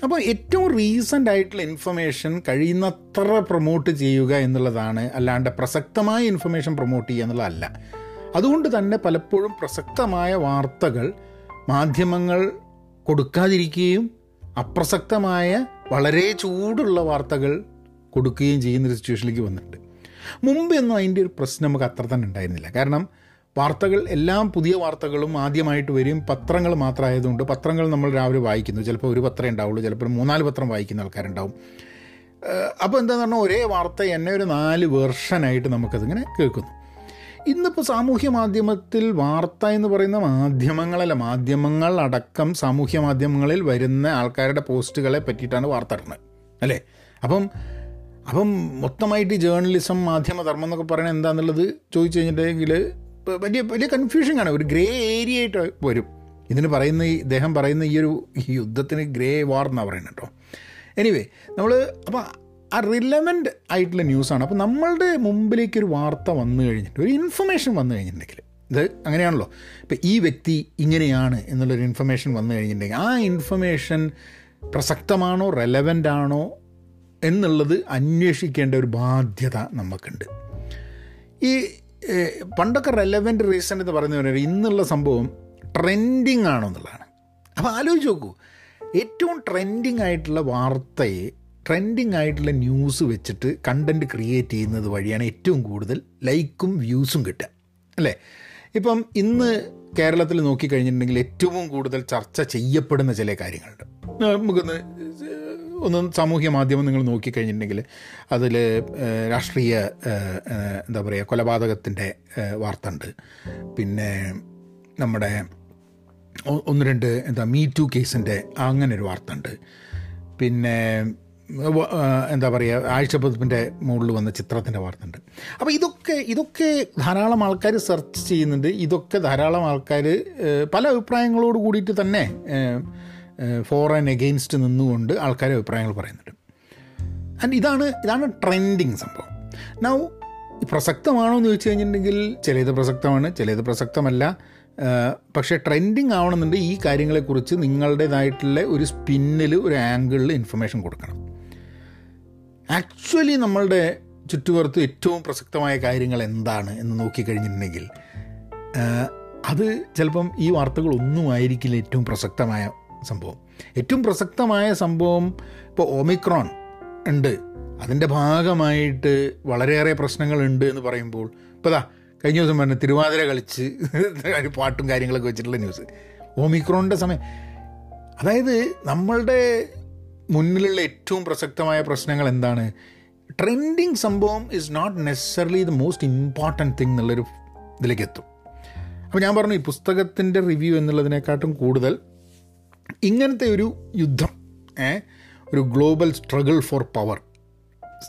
അപ്പോൾ ഏറ്റവും റീസെന്റ് ആയിട്ടുള്ള ഇൻഫർമേഷൻ കഴിയുന്നത്ര പ്രൊമോട്ട് ചെയ്യുക എന്നുള്ളതാണ് അല്ലാണ്ട് പ്രസക്തമായ ഇൻഫർമേഷൻ പ്രൊമോട്ട് ചെയ്യുക എന്നുള്ളതല്ല. അതുകൊണ്ട് തന്നെ പലപ്പോഴും പ്രസക്തമായ വാർത്തകൾ മാധ്യമങ്ങൾ കൊടുക്കാതിരിക്കുകയും അപ്രസക്തമായ വളരെ ചൂടുള്ള വാർത്തകൾ കൊടുക്കുകയും ചെയ്യുന്നൊരു സിറ്റുവേഷനിലേക്ക് വന്നിട്ടുണ്ട്. മുമ്പെന്നും അതിന്റെ ഒരു പ്രശ്നം നമുക്ക് അത്ര തന്നെ ഉണ്ടായിരുന്നില്ല. കാരണം വാർത്തകൾ എല്ലാം പുതിയ വാർത്തകളും ആദ്യമായിട്ട് വരും. പത്രങ്ങൾ മാത്രമായതുകൊണ്ട് പത്രങ്ങൾ നമ്മൾ രാവിലെ വായിക്കുന്നു. ചിലപ്പോൾ ഒരു പത്രമേ ഉണ്ടാവുള്ളൂ ചിലപ്പോൾ മൂന്നാൽ പത്രം വായിക്കുന്ന ആൾക്കാരുണ്ടാവും. അപ്പോൾ എന്താണെന്ന് പറഞ്ഞാൽ ഒരേ വാർത്ത എന്നെ ഒരു നാല് വേർഷനായിട്ട് നമുക്കതിങ്ങനെ കേൾക്കുന്നു. ഇന്നിപ്പോൾ സാമൂഹ്യ മാധ്യമത്തിൽ വാർത്ത എന്ന് പറയുന്ന മാധ്യമങ്ങളല്ല മാധ്യമങ്ങൾ അടക്കം സാമൂഹ്യ മാധ്യമങ്ങളിൽ വരുന്ന ആൾക്കാരുടെ പോസ്റ്റുകളെ പറ്റിയിട്ടാണ് വാർത്ത ഇടുന്നത് അല്ലേ? അപ്പം അപ്പം മൊത്തമായിട്ട് ജേർണലിസം മാധ്യമധർമ്മം എന്നൊക്കെ പറയുന്നത് എന്താണെന്നുള്ളത് ചോദിച്ചു കഴിഞ്ഞിട്ടുണ്ടെങ്കിൽ വലിയ വലിയ കൺഫ്യൂഷൻ ആണ് ഒരു ഗ്രേ ഏരിയ ആയിട്ട് വരും. ഇതിന് പറയുന്ന ഈ ഇദ്ദേഹം പറയുന്ന ഈ ഒരു യുദ്ധത്തിന് ഗ്രേ വാർ എന്നാണ് പറയുന്നത് കേട്ടോ. എനിവേ നമ്മൾ അപ്പോൾ ആ റിലവന്റ് ആയിട്ടുള്ള ന്യൂസാണ് അപ്പോൾ നമ്മളുടെ മുമ്പിലേക്ക് ഒരു വാർത്ത വന്നു കഴിഞ്ഞിട്ട് ഒരു ഇൻഫർമേഷൻ വന്നു കഴിഞ്ഞിട്ടുണ്ടെങ്കിൽ ഇത് അങ്ങനെയാണല്ലോ. ഇപ്പോൾ ഈ വ്യക്തി ഇങ്ങനെയാണ് എന്നുള്ളൊരു ഇൻഫർമേഷൻ വന്നു കഴിഞ്ഞിട്ടുണ്ടെങ്കിൽ ആ ഇൻഫർമേഷൻ പ്രസക്തമാണോ റെലവന്റ് ആണോ എന്നുള്ളത് അന്വേഷിക്കേണ്ട ഒരു ബാധ്യത നമുക്കുണ്ട്. ഈ പണ്ടൊക്കെ റെലവന്റ് റീസൺ എന്ന് പറയുന്നത് ഇന്നുള്ള സംഭവം ട്രെൻഡിങ് ആണോ എന്നുള്ളതാണ്. അപ്പോൾ ആലോചിച്ച് നോക്കൂ ഏറ്റവും ട്രെൻഡിങ് ആയിട്ടുള്ള വാർത്തയെ ട്രെൻഡിങ് ആയിട്ടുള്ള ന്യൂസ് വെച്ചിട്ട് കണ്ടന്റ് ക്രിയേറ്റ് ചെയ്യുന്നത് വഴിയാണ് ഏറ്റവും കൂടുതൽ ലൈക്കും വ്യൂസും കിട്ടുക. അല്ലേ? ഇപ്പം ഇന്ന് കേരളത്തിൽ നോക്കിക്കഴിഞ്ഞിട്ടുണ്ടെങ്കിൽ ഏറ്റവും കൂടുതൽ ചർച്ച ചെയ്യപ്പെടുന്ന ചില കാര്യങ്ങളുണ്ട്. നമുക്കൊന്ന് ഒന്ന് സാമൂഹ്യ മാധ്യമം നിങ്ങൾ നോക്കിക്കഴിഞ്ഞിട്ടുണ്ടെങ്കിൽ അതിൽ രാഷ്ട്രീയ എന്താ പറയുക കൊലപാതകത്തിന്റെ വാർത്ത ഉണ്ട് പിന്നെ നമ്മുടെ ഒന്ന് രണ്ട് എന്താ മീ ടു കേസിന്റെ അങ്ങനെ ഒരു വാർത്ത ഉണ്ട് പിന്നെ എന്താ പറയുക ആഴ്ചപ്പതിപ്പിന്റെ മുകളിൽ വന്ന ചിത്രത്തിന്റെ വാർത്തയുണ്ട്. അപ്പോൾ ഇതൊക്കെ ഇതൊക്കെ ധാരാളം ആൾക്കാർ സെർച്ച് ചെയ്യുന്നുണ്ട്. ഇതൊക്കെ ധാരാളം ആൾക്കാർ പല അഭിപ്രായങ്ങളോട് കൂടിയിട്ട് തന്നെ ഫോർ ആൻഡ് എഗെയിൻസ്റ്റ് നിന്നുകൊണ്ട് ആൾക്കാർ അഭിപ്രായങ്ങൾ പറയുന്നുണ്ട്. ആൻഡ് ഇതാണ് ഇതാണ് ട്രെൻഡിങ് സംഭവം. നൗ പ്രസക്തമാണോ എന്ന് ചോദിച്ചു കഴിഞ്ഞിട്ടുണ്ടെങ്കിൽ ചിലത് പ്രസക്തമാണ് ചിലത് പ്രസക്തമല്ല. പക്ഷേ ട്രെൻഡിങ് ആവണമെന്നുണ്ട് ഈ കാര്യങ്ങളെക്കുറിച്ച് നിങ്ങളുടേതായിട്ടുള്ള ഒരു സ്പിന്നിൽ ഒരു ആംഗിളിൽ ഇൻഫർമേഷൻ കൊടുക്കണം. ആക്ച്വലി നമ്മളുടെ ചുറ്റുപുറത്ത് ഏറ്റവും പ്രസക്തമായ കാര്യങ്ങൾ എന്താണ് എന്ന് നോക്കിക്കഴിഞ്ഞിട്ടുണ്ടെങ്കിൽ അത് ചിലപ്പം ഈ വാർത്തകളൊന്നും ആയിരിക്കില്ല ഏറ്റവും പ്രസക്തമായ സംഭവം. ഏറ്റവും പ്രസക്തമായ സംഭവം ഇപ്പോൾ ഒമിക്രോൺ ഉണ്ട്. അതിന്റെ ഭാഗമായിട്ട് വളരെയേറെ പ്രശ്നങ്ങളുണ്ട് എന്ന് പറയുമ്പോൾ ഇപ്പോൾ ദാ കഴിഞ്ഞ ദിവസം പറഞ്ഞു തിരുവാതിര കളിച്ച് പാട്ടും കാര്യങ്ങളൊക്കെ വെച്ചിട്ടുള്ള ന്യൂസ്. ഒമിക്രോണിന്റെ സമയം അതായത് നമ്മളുടെ മുന്നിലുള്ള ഏറ്റവും പ്രസക്തമായ പ്രശ്നങ്ങൾ എന്താണ്? ട്രെൻഡിങ് സംഭവം is not necessarily the most important thing എന്നുള്ളൊരു ഇതിലേക്ക് എത്തും. അപ്പോൾ ഞാൻ പറഞ്ഞു ഈ പുസ്തകത്തിന്റെ റിവ്യൂ എന്നുള്ളതിനെക്കാട്ടും കൂടുതൽ ഇങ്ങനത്തെ ഒരു യുദ്ധം ഒരു ഗ്ലോബൽ സ്ട്രഗിൾ ഫോർ പവർ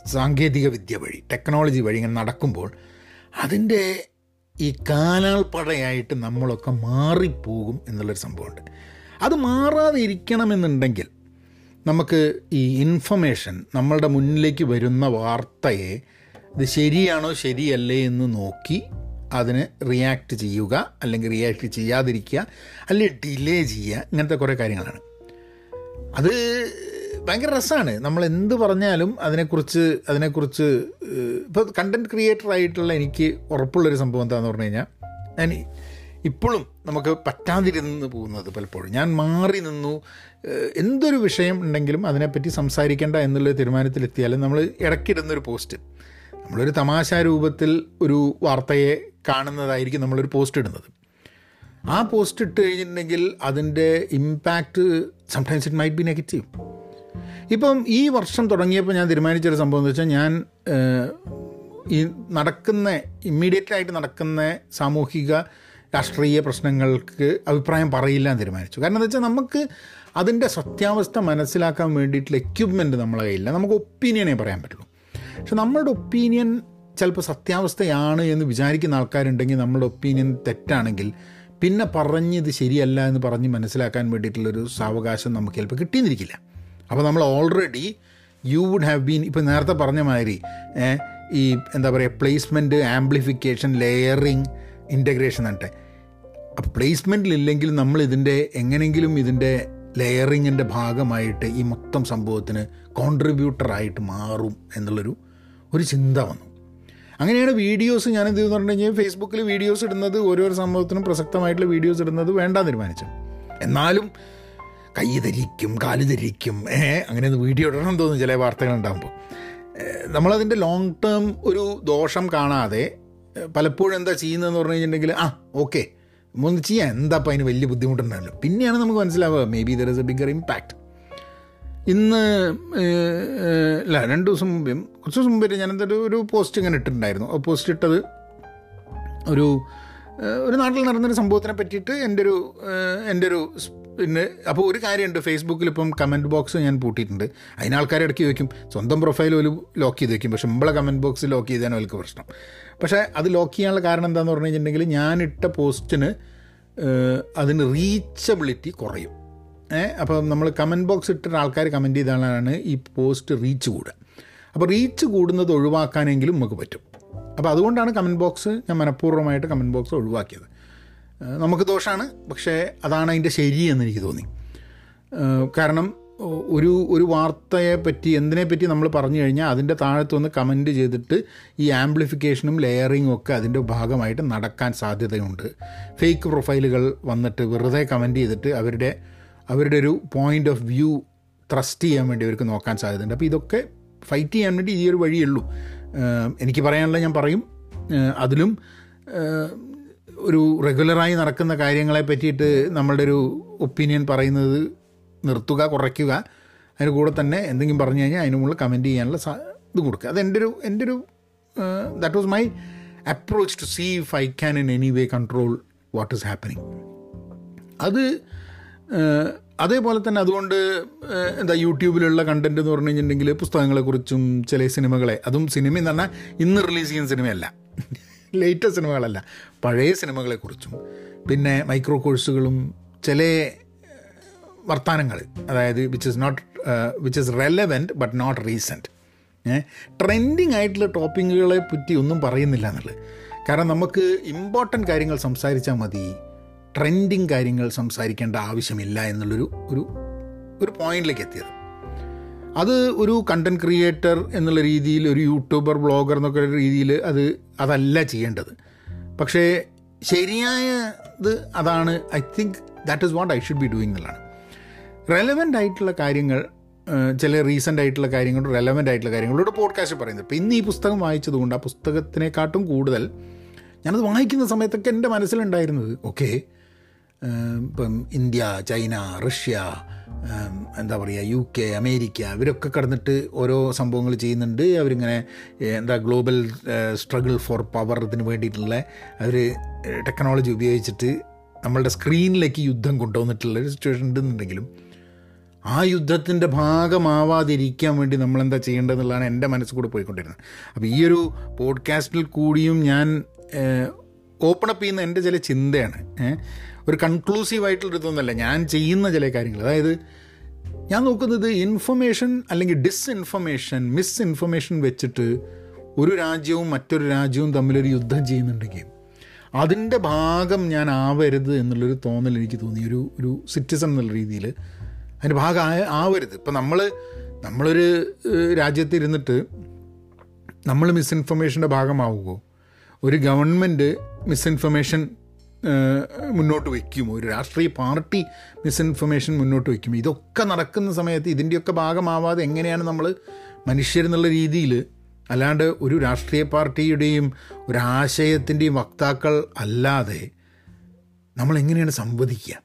സാങ്കേതിക വിദ്യ വഴി ടെക്നോളജി വഴി ഇങ്ങനെ നടക്കുമ്പോൾ അതിന്റെ ഈ കാലാൾപ്പടയായിട്ട് നമ്മളൊക്കെ മാറിപ്പോകും എന്നുള്ളൊരു സംഭവമുണ്ട്. അത് മാറാതെ ഇരിക്കണമെന്നുണ്ടെങ്കിൽ നമുക്ക് ഈ ഇൻഫർമേഷൻ നമ്മളുടെ മുന്നിലേക്ക് വരുന്ന വാർത്തയെ ഇത് ശരിയാണോ ശരിയല്ലേ എന്ന് നോക്കി അതിന് റിയാക്ട് ചെയ്യുക അല്ലെങ്കിൽ റിയാക്ട് ചെയ്യാതിരിക്കുക അല്ലെങ്കിൽ ഡിലേ ചെയ്യുക ഇങ്ങനത്തെ കുറേ കാര്യങ്ങളാണ്. അത് ഭയങ്കര രസമാണ് നമ്മൾ എന്ത് പറഞ്ഞാലും അതിനെക്കുറിച്ച് അതിനെക്കുറിച്ച് ഇപ്പോൾ കണ്ടന്റ് ക്രിയേറ്റർ ആയിട്ടുള്ള എനിക്ക് ഉറപ്പുള്ളൊരു സംഭവം എന്താണെന്ന് പറഞ്ഞു കഴിഞ്ഞാൽ ഞാൻ ഇപ്പോഴും നമുക്ക് പറ്റാതിരുന്ന് പോകുന്നത് പലപ്പോഴും. ഞാൻ മാറി നിന്നു. എന്തൊരു വിഷയം ഉണ്ടെങ്കിലും അതിനെപ്പറ്റി സംസാരിക്കേണ്ട എന്നുള്ള തീരുമാനത്തിലെത്തിയാലും നമ്മൾ ഇടയ്ക്കിടുന്നൊരു പോസ്റ്റ്. നമ്മളൊരു തമാശ രൂപത്തിൽ ഒരു വാർത്തയെ കാണുന്നതായിരിക്കും നമ്മളൊരു പോസ്റ്റ് ഇടുന്നത്. ആ പോസ്റ്റ് ഇട്ട് കഴിഞ്ഞിട്ടുണ്ടെങ്കിൽ അതിന്റെ impact sometimes it might be negative ഇപ്പം ഈ വർഷം തുടങ്ങിയപ്പോൾ ഞാൻ തീരുമാനിച്ചൊരു സംഭവം എന്ന് വെച്ചാൽ ഞാൻ ഈ നടക്കുന്ന ഇമ്മീഡിയറ്റ് ആയിട്ട് നടക്കുന്ന സാമൂഹിക രാഷ്ട്രീയ പ്രശ്നങ്ങൾക്ക് അഭിപ്രായം പറയില്ല എന്ന് തീരുമാനിച്ചു. കാരണം എന്താ വെച്ചാൽ നമുക്ക് അതിന്റെ സത്യാവസ്ഥ മനസ്സിലാക്കാൻ വേണ്ടിയിട്ടുള്ള എക്യുപ്മെന്റ് നമ്മളെ കയ്യില്ല നമുക്ക് ഒപ്പീനിയനേ പറയാൻ പറ്റുള്ളൂ. പക്ഷെ നമ്മളുടെ ഒപ്പീനിയൻ ചിലപ്പോൾ സത്യാവസ്ഥയാണ് എന്ന് വിചാരിക്കുന്ന ആൾക്കാരുണ്ടെങ്കിൽ നമ്മുടെ ഒപ്പീനിയൻ തെറ്റാണെങ്കിൽ പിന്നെ പറഞ്ഞത് ശരിയല്ല എന്ന് പറഞ്ഞ് മനസ്സിലാക്കാൻ വേണ്ടിയിട്ടുള്ളൊരു സാവകാശം നമുക്ക് ചിലപ്പോൾ കിട്ടിയെന്നിരിക്കില്ല. അപ്പോൾ നമ്മൾ already you would have been ഇപ്പോൾ നേരത്തെ പറഞ്ഞ മാതിരി ഈ എന്താ പറയുക പ്ലേസ്മെന്റ് ആംപ്ലിഫിക്കേഷൻ ലെയറിങ് ഇന്റഗ്രേഷൻ ആട്ടെ അപ്പോൾ പ്ലേസ്മെന്റിലില്ലെങ്കിൽ നമ്മൾ ഇതിന്റെ എങ്ങനെയെങ്കിലും ഇതിന്റെ ലെയറിങ്ങിന്റെ ഭാഗമായിട്ട് ഈ മൊത്തം സംഭവത്തിന് കോൺട്രിബ്യൂട്ടറായിട്ട് മാറും എന്നുള്ളൊരു ഒരു ചിന്ത വന്നു. അങ്ങനെയാണ് വീഡിയോസ് ഞാൻ എന്ത് പറഞ്ഞു കഴിഞ്ഞാൽ ഫേസ്ബുക്കിൽ വീഡിയോസ് ഇടുന്നത് ഓരോരോ സംഭവത്തിനും പ്രസക്തമായിട്ടുള്ള വീഡിയോസ് ഇടുന്നത് വേണ്ട തീരുമാനിച്ചു. എന്നാലും കൈ ധരിക്കും കാൽ ധരിക്കും ഏ അങ്ങനെ വീഡിയോ ഇടണം തോന്നും ചില വാർത്തകൾ ഉണ്ടാകുമ്പോൾ നമ്മളതിന്റെ ലോങ് ടേം ഒരു ദോഷം കാണാതെ പലപ്പോഴും എന്താ ചെയ്യുന്നതെന്ന് പറഞ്ഞു കഴിഞ്ഞിട്ടുണ്ടെങ്കിൽ ആ ഓക്കെ ഒന്ന് ചെയ്യാം. എന്താ അപ്പം അതിന് വലിയ ബുദ്ധിമുട്ടുണ്ടല്ലോ പിന്നെയാണ് നമുക്ക് മനസ്സിലാവുക may be there is a bigger impact ഇന്ന് അല്ല രണ്ട് ദിവസം മുമ്പേയും കുറച്ച് ദിവസം മുമ്പേ ഞാൻ എന്തൊരു ഒരു പോസ്റ്റ് ഇങ്ങനെ ഇട്ടിട്ടുണ്ടായിരുന്നു. ആ പോസ്റ്റ് ഇട്ടത് ഒരു ഒരു നാട്ടിൽ നടന്നൊരു സംഭവത്തിനെ പറ്റിയിട്ട് എന്റെ ഒരു എന്റെ ഒരു പിന്നെ അപ്പോൾ ഒരു കാര്യമുണ്ട്. ഫേസ്ബുക്കിൽ ഇപ്പം കമന്റ് ബോക്സ് ഞാൻ പൂട്ടിയിട്ടുണ്ട്. അതിന് ആൾക്കാർ ഇടയ്ക്ക് വയ്ക്കും സ്വന്തം പ്രൊഫൈൽ ഒരു ലോക്ക് ചെയ്ത് വയ്ക്കും പക്ഷേ നമ്മളെ കമന്റ് ബോക്സ് ലോക്ക് ചെയ്താൽ അവർക്ക് പ്രശ്നം. പക്ഷേ അത് ലോക്ക് ചെയ്യാനുള്ള കാരണം എന്താണെന്ന് പറഞ്ഞു കഴിഞ്ഞിട്ടുണ്ടെങ്കിൽ ഞാനിട്ട പോസ്റ്റിന് അതിന് റീച്ചബിലിറ്റി കുറയും. ഏഹ് അപ്പം നമ്മൾ കമന്റ് ബോക്സ് ഇട്ടിട്ട് ആൾക്കാർ കമന്റ് ചെയ്താലാണ് ഈ പോസ്റ്റ് റീച്ച് കൂടുക. അപ്പോൾ റീച്ച് കൂടുന്നത് ഒഴിവാക്കാനെങ്കിലും നമുക്ക് പറ്റും. അപ്പോൾ അതുകൊണ്ടാണ് കമന്റ് ബോക്സ് ഞാൻ മനഃപൂർവമായിട്ട് കമന്റ് ബോക്സ് ഒഴിവാക്കിയത്. നമുക്ക് ദോഷമാണ് പക്ഷേ അതാണ് അതിന്റെ ശരി എന്ന് എനിക്ക് തോന്നി. കാരണം ഒരു ഒരു വാർത്തയെ പറ്റി എന്തിനെ പറ്റി നമ്മൾ പറഞ്ഞു കഴിഞ്ഞാൽ അതിന്റെ താഴത്തൊന്ന് കമന്റ് ചെയ്തിട്ട് ഈ ആംപ്ലിഫിക്കേഷനും ലെയറിങ്ങും ഒക്കെ അതിന്റെ ഭാഗമായിട്ട് നടക്കാൻ സാധ്യതയുണ്ട്. ഫേക്ക് പ്രൊഫൈലുകൾ വന്നിട്ട് വെറുതെ കമന്റ് ചെയ്തിട്ട് അവരുടെ അവരുടെ ഒരു പോയിന്റ് ഓഫ് വ്യൂ ട്രസ്റ്റ് ചെയ്യാൻ വേണ്ടി അവർക്ക് നോക്കാൻ സാധ്യതയുണ്ട്. അപ്പോൾ ഇതൊക്കെ ഫൈറ്റ് ചെയ്യാൻ വേണ്ടി ഈ ഒരു വഴിയുള്ളൂ എനിക്ക് പറയാനുള്ള ഞാൻ പറയും. അതിലും ഒരു റെഗുലറായി നടക്കുന്ന കാര്യങ്ങളെ പറ്റിയിട്ട് നമ്മളുടെ ഒരു ഒപ്പീനിയൻ പറയുന്നത് നിർത്തുക കുറയ്ക്കുക. അതിന് കൂടെ തന്നെ എന്തെങ്കിലും പറഞ്ഞു കഴിഞ്ഞാൽ അതിന് മുകളിൽ കമന്റ് ചെയ്യാനുള്ള ഇത് കൊടുക്കുക. അത് എന്റെ ഒരു എന്റെ ഒരു that was my approach to see if I can in any way control what is happening അത് അതേപോലെ തന്നെ അതുകൊണ്ട് എന്താ യൂട്യൂബിലുള്ള കണ്ടന്റ് എന്ന് പറഞ്ഞു കഴിഞ്ഞിട്ടുണ്ടെങ്കിൽ പുസ്തകങ്ങളെക്കുറിച്ചും ചില സിനിമകളെ അതും സിനിമ എന്ന് പറഞ്ഞാൽ ഇന്ന് റിലീസ് ചെയ്യുന്ന സിനിമയല്ല ലേറ്റസ്റ്റ് സിനിമകളല്ല പഴയ സിനിമകളെക്കുറിച്ചും പിന്നെ മൈക്രോ കോഴ്സുകളും ചില വർത്തമാനങ്ങൾ അതായത് which is not which is relevant but not recent trending ആയിട്ടുള്ള ടോപ്പിക്കുകളെ പറ്റി ഒന്നും പറയുന്നില്ല എന്നുള്ളത്. കാരണം നമുക്ക് ഇമ്പോർട്ടന്റ് കാര്യങ്ങൾ സംസാരിച്ചാൽ മതി ട്രെൻഡിങ് കാര്യങ്ങൾ സംസാരിക്കേണ്ട ആവശ്യമില്ല എന്നുള്ളൊരു ഒരു ഒരു പോയിന്റിലേക്ക് എത്തിയത്. അത് ഒരു കണ്ടന്റ് ക്രിയേറ്റർ എന്നുള്ള രീതിയിൽ ഒരു യൂട്യൂബർ ബ്ലോഗർ എന്നൊക്കെ രീതിയിൽ അത് അതല്ല ചെയ്യേണ്ടത്. പക്ഷേ ശരിയായ ഇത് അതാണ്. I think that is what I should be doing എന്നുള്ളതാണ്. റെലവെന്റ് ആയിട്ടുള്ള കാര്യങ്ങൾ ചില റീസെന്റ് ആയിട്ടുള്ള കാര്യങ്ങൾ റെലവന്റ് ആയിട്ടുള്ള കാര്യങ്ങളോട് പോഡ്കാസ്റ്റ് പറയുന്നത് ഇപ്പം ഇന്ന് ഈ പുസ്തകം വായിച്ചതുകൊണ്ട് ആ പുസ്തകത്തിനെക്കാട്ടും കൂടുതൽ ഞാനത് വായിക്കുന്ന സമയത്തൊക്കെ എന്റെ മനസ്സിലുണ്ടായിരുന്നത് ഓക്കെ ഇപ്പം ഇന്ത്യ ചൈന റഷ്യ എന്താ പറയുക യു കെ അമേരിക്ക ഇവരൊക്കെ കടന്നിട്ട് ഓരോ സംഭവങ്ങൾ ചെയ്യുന്നുണ്ട് അവരിങ്ങനെ എന്താ ഗ്ലോബൽ സ്ട്രഗിൾ ഫോർ പവർ ഇതിന് വേണ്ടിയിട്ടുള്ള അവർ ടെക്നോളജി ഉപയോഗിച്ചിട്ട് നമ്മളുടെ സ്ക്രീനിലേക്ക് യുദ്ധം കൊണ്ടുവന്നിട്ടുള്ള ഒരു സിറ്റുവേഷൻ ഉണ്ടെന്നുണ്ടെങ്കിലും ആ യുദ്ധത്തിന്റെ ഭാഗമാവാതിരിക്കാൻ വേണ്ടി നമ്മളെന്താ ചെയ്യേണ്ടതെന്നുള്ളതാണ് എന്റെ മനസ്സിൽ പോയിക്കൊണ്ടിരുന്നത് അപ്പോൾ ഈ ഒരു പോഡ്കാസ്റ്റിൽ കൂടിയും ഞാൻ ഓപ്പൺ അപ്പ് ചെയ്യുന്ന എന്റെ ചില ചിന്തയാണ്. ഒരു കൺക്ലൂസീവ് ആയിട്ടുള്ള ഇതൊന്നുമല്ല. ഞാൻ ചെയ്യുന്ന ചില കാര്യങ്ങൾ. അതായത് ഞാൻ നോക്കുന്നത് ഇൻഫർമേഷൻ അല്ലെങ്കിൽ ഡിസ്ഇൻഫർമേഷൻ മിസ് ഇൻഫർമേഷൻ വെച്ചിട്ട് ഒരു രാജ്യവും മറ്റൊരു രാജ്യവും തമ്മിലൊരു യുദ്ധം ചെയ്യുന്നുണ്ടെങ്കിൽ അതിന്റെ ഭാഗം ഞാൻ ആവരുത് എന്നുള്ളൊരു തോന്നൽ എനിക്ക് തോന്നി. ഒരു ഒരു സിറ്റിസൺ എന്നുള്ള രീതിയിൽ അതിന്റെ ഭാഗം ആവരുത്. ഇപ്പം നമ്മൾ നമ്മളൊരു ഏഹ്, രാജ്യത്ത് ഇരുന്നിട്ട് നമ്മൾ മിസ്ഇൻഫർമേഷന്റെ ഭാഗമാവുമോ ഒരു ഗവൺമെന്റ് മിസ്ഇൻഫർമേഷൻ മുന്നോട്ട് വയ്ക്കുമോ ഒരു രാഷ്ട്രീയ പാർട്ടി മിസ്ഇൻഫർമേഷൻ മുന്നോട്ട് വയ്ക്കുമോ ഇതൊക്കെ നടക്കുന്ന സമയത്ത് ഇതിന്റെയൊക്കെ ഭാഗമാവാതെ എങ്ങനെയാണ് നമ്മൾ മനുഷ്യരെന്നുള്ള രീതിയിൽ അല്ലാണ്ട് ഒരു രാഷ്ട്രീയ പാർട്ടിയുടെയും ഒരാശയത്തിന്റെയും വക്താക്കൾ അല്ലാതെ നമ്മൾ എങ്ങനെയാണ് സംവദിക്കുക?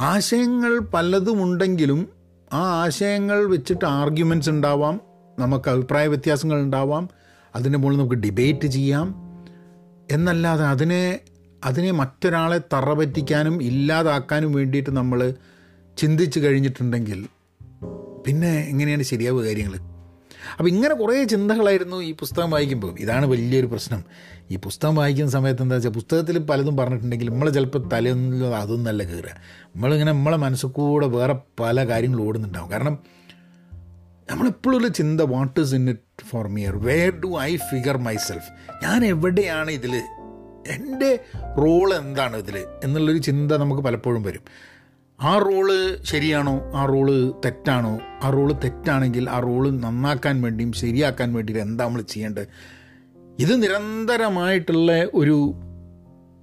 ആശയങ്ങൾ പലതുമുണ്ടെങ്കിലും ആ ആശയങ്ങൾ വെച്ചിട്ട് ആർഗ്യുമെന്റ്സ് ഉണ്ടാവാം നമുക്ക് അഭിപ്രായ വ്യത്യാസങ്ങൾ ഉണ്ടാവാം അതിന്റെ മുകളിൽ നമുക്ക് ഡിബേറ്റ് ചെയ്യാം. എന്നല്ലാതെ അതിനെ അതിനെ മറ്റൊരാളെ തറ പറ്റിക്കാനും ഇല്ലാതാക്കാനും വേണ്ടിയിട്ട് നമ്മൾ ചിന്തിച്ചു കഴിഞ്ഞിട്ടുണ്ടെങ്കിൽ പിന്നെ എങ്ങനെയാണ് ശരിയാവുക കാര്യങ്ങൾ അപ്പോൾ ഇങ്ങനെ കുറേ ചിന്തകളായിരുന്നു ഈ പുസ്തകം വായിക്കുമ്പോൾ. ഇതാണ് വലിയൊരു പ്രശ്നം. ഈ പുസ്തകം വായിക്കുന്ന സമയത്ത് എന്താ വെച്ചാൽ പുസ്തകത്തിൽ പലതും പറഞ്ഞിട്ടുണ്ടെങ്കിൽ നമ്മൾ ചിലപ്പോൾ തലയൊന്നും അതൊന്നല്ല കയറുക നമ്മളിങ്ങനെ നമ്മളെ മനസ്സിൽ കൂടെ വേറെ പല കാര്യങ്ങളും ഓടുന്നുണ്ടാവും. കാരണം നമ്മളെപ്പോഴുള്ള ചിന്ത what is in it for me where do I figure myself ഞാൻ എവിടെയാണ് ഇതിൽ എന്റെ റോൾ എന്താണ് ഇതിൽ എന്നുള്ളൊരു ചിന്ത നമുക്ക് പലപ്പോഴും വരും. ആ റോൾ ശരിയാണോ? ആ റോൾ തെറ്റാണോ? ആ റോൾ തെറ്റാണെങ്കിൽ ആ റോൾ നന്നാക്കാൻ വേണ്ടിയും ശരിയാക്കാൻ വേണ്ടിയും എന്താ നമ്മൾ ചെയ്യേണ്ടത്? ഇത് നിരന്തരമായിട്ടുള്ള ഒരു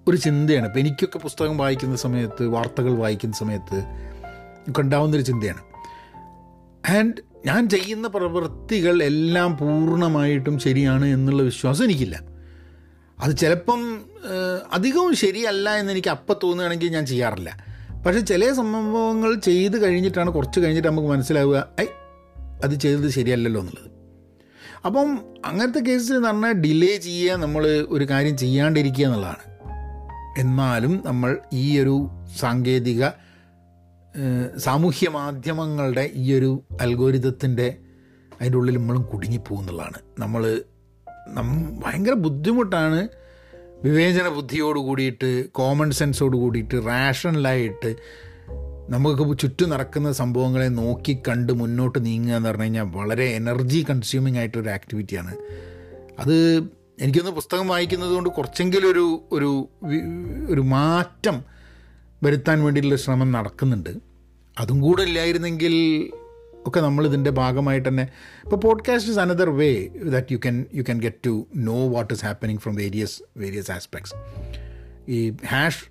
ഒരു ചിന്തയാണ്. ഇപ്പം എനിക്കൊക്കെ പുസ്തകം വായിക്കുന്ന സമയത്ത് വാർത്തകൾ വായിക്കുന്ന സമയത്ത് ഒക്കെ ഉണ്ടാവുന്നൊരു ചിന്തയാണ്. ആൻഡ് ഞാൻ ചെയ്യുന്ന പ്രവൃത്തികൾ എല്ലാം പൂർണമായിട്ടും ശരിയാണ് എന്നുള്ള വിശ്വാസം എനിക്കില്ല. അത് ചിലപ്പം അധികവും ശരിയല്ല എന്ന് എനിക്ക് അപ്പം തോന്നുകയാണെങ്കിൽ ഞാൻ ചെയ്യാറില്ല. പക്ഷേ ചില സംഭവങ്ങൾ ചെയ്ത് കഴിഞ്ഞിട്ടാണ് കുറച്ച് കഴിഞ്ഞിട്ട് നമുക്ക് മനസ്സിലാവുക ഐ അത് ചെയ്തത് ശരിയല്ലല്ലോ എന്നുള്ളത്. അപ്പം അങ്ങനത്തെ കേസിൽ എന്ന് പറഞ്ഞാൽ ഡിലേ ചെയ്യുക നമ്മൾ ഒരു കാര്യം ചെയ്യാണ്ടിരിക്കുക എന്നുള്ളതാണ്. എന്നാലും നമ്മൾ ഈ ഒരു സാങ്കേതിക സാമൂഹ്യ മാധ്യമങ്ങളുടെ ഈ ഒരു അൽഗോരിതത്തിന്റെ അതിന്റെ ഉള്ളിൽ നമ്മളും കുടുങ്ങിപ്പോകുന്നുള്ളതാണ് നമ്മൾ നം ഭയങ്കര ബുദ്ധിമുട്ടാണ് വിവേചന ബുദ്ധിയോട് കൂടിയിട്ട് കോമൺ സെൻസോട് കൂടിയിട്ട് റാഷണലായിട്ട് നമുക്ക് ചുറ്റും നടക്കുന്ന സംഭവങ്ങളെ നോക്കി കണ്ട് മുന്നോട്ട് നീങ്ങുക എന്ന് പറഞ്ഞു കഴിഞ്ഞാൽ വളരെ എനർജി കൺസ്യൂമിങ് ആയിട്ടൊരു ആക്ടിവിറ്റിയാണ് അത് എനിക്കൊന്ന് പുസ്തകം വായിക്കുന്നത് കൊണ്ട് കുറച്ചെങ്കിലും ഒരു ഒരു ഒരു മാറ്റം വരുത്താൻ വേണ്ടിയിട്ടുള്ള ശ്രമം നടക്കുന്നുണ്ട്. അതും കൂടെ ഇല്ലായിരുന്നെങ്കിൽ ഒക്കെ നമ്മൾ ഇതിന്റെ ഭാഗമായിട്ട് തന്നെ. ഇപ്പോൾ podcast is another way that you can you can get to know what is happening from various various aspects ഈ ഹാഷ്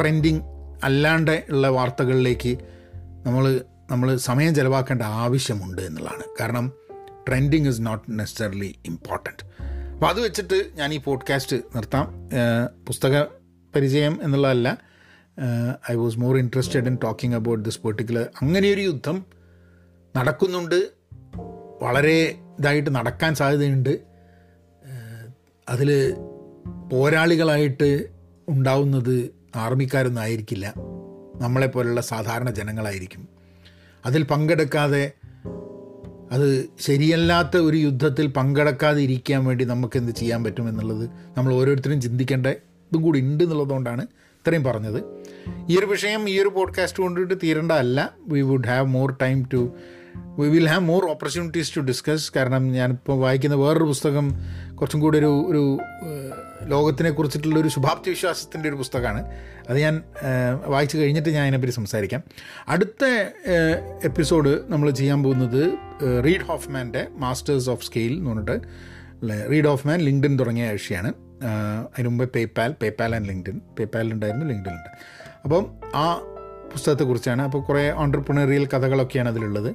ട്രെൻഡിങ് അല്ലാണ്ട് ഉള്ള വാർത്തകളിലേക്ക് നമ്മൾ നമ്മൾ സമയം ചിലവാക്കേണ്ട ആവശ്യമുണ്ട് എന്നുള്ളതാണ്. കാരണം trending is not necessarily important അപ്പോൾ അത് വെച്ചിട്ട് ഞാൻ ഈ പോഡ്കാസ്റ്റ് നിർത്താം പുസ്തക പരിചയം എന്നുള്ളതല്ല. I was more interested in talking about this particular അങ്ങനെയൊരു യുദ്ധം നടക്കുന്നുണ്ട്. വളരെ ഇതായിട്ട് നടക്കാൻ സാധ്യതയുണ്ട്. അതിൽ പോരാളികളായിട്ട് ഉണ്ടാവുന്നത് ആർമിക്കാരൊന്നും ആയിരിക്കില്ല. നമ്മളെപ്പോലുള്ള സാധാരണ ജനങ്ങളായിരിക്കും. അതിൽ പങ്കെടുക്കാതെ അത് ശരിയല്ലാത്ത ഒരു യുദ്ധത്തിൽ പങ്കെടുക്കാതെ ഇരിക്കാൻ വേണ്ടി നമുക്ക് എന്ത് ചെയ്യാൻ പറ്റും എന്നുള്ളത് നമ്മൾ ഓരോരുത്തരും ചിന്തിക്കേണ്ട ഇതും കൂടി ഉണ്ട് എന്നുള്ളതുകൊണ്ടാണ് ഇത്രയും പറഞ്ഞത്. ഈ ഒരു വിഷയം ഈ ഒരു പോഡ്കാസ്റ്റ് കൊണ്ടിട്ട് തീരേണ്ടതല്ല. We would have more time to we will have more opportunities to discuss കാരണം ഞാനിപ്പോൾ വായിക്കുന്ന വേറൊരു പുസ്തകം കുറച്ചും കൂടി ഒരു ഒരു ലോകത്തിനെ കുറിച്ചിട്ടുള്ള ഒരു ശുഭാപ്തി വിശ്വാസത്തിന്റെ ഒരു പുസ്തകമാണ്. അത് ഞാൻ വായിച്ചു കഴിഞ്ഞിട്ട് ഞാൻ അതിനെപ്പറ്റി സംസാരിക്കാം. അടുത്ത എപ്പിസോഡ് നമ്മൾ ചെയ്യാൻ പോകുന്നത് റീഡ് ഹോഫ്മാന്റെ മാസ്റ്റേഴ്സ് ഓഫ് സ്കെയിൽ എന്ന് പറഞ്ഞിട്ട് റീഡ് ഹോഫ്മാൻ ലിങ്ക്ഡിൻ തുടങ്ങിയ ഏഹ്, അതിന് മുമ്പ് പേപ്പാൽ പേപ്പാൽ ആൻഡ് ലിങ്ക്ഡിൻ പേപ്പാലുണ്ടായിരുന്നു ലിങ്ക്ഡിനുണ്ട് അപ്പം ആ പുസ്തകത്തെക്കുറിച്ചാണ്. അപ്പോൾ കുറേ ഓണ്ടർപ്രണറിയൽ കഥകളൊക്കെയാണ് അതിലുള്ളത്.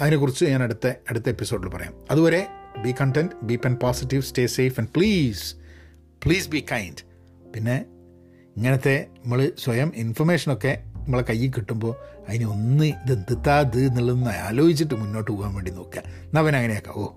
അതിനെക്കുറിച്ച് ഞാൻ അടുത്ത അടുത്ത എപ്പിസോഡിൽ പറയാം. അതുവരെ be content be pen positive stay safe and please please be kind പിന്നെ ഇങ്ങനത്തെ നമ്മൾ സ്വയം ഇൻഫർമേഷനൊക്കെ നമ്മളെ കയ്യിൽ കിട്ടുമ്പോൾ അതിനെ ഒന്ന് ഇത് എന്തിത്താ ഇത് എന്നുള്ളതൊന്ന് ആലോചിച്ചിട്ട് മുന്നോട്ട് പോകാൻ വേണ്ടി നോക്കുക. എന്നാൽ അവൻ അങ്ങനെയൊക്കെ. ഓ.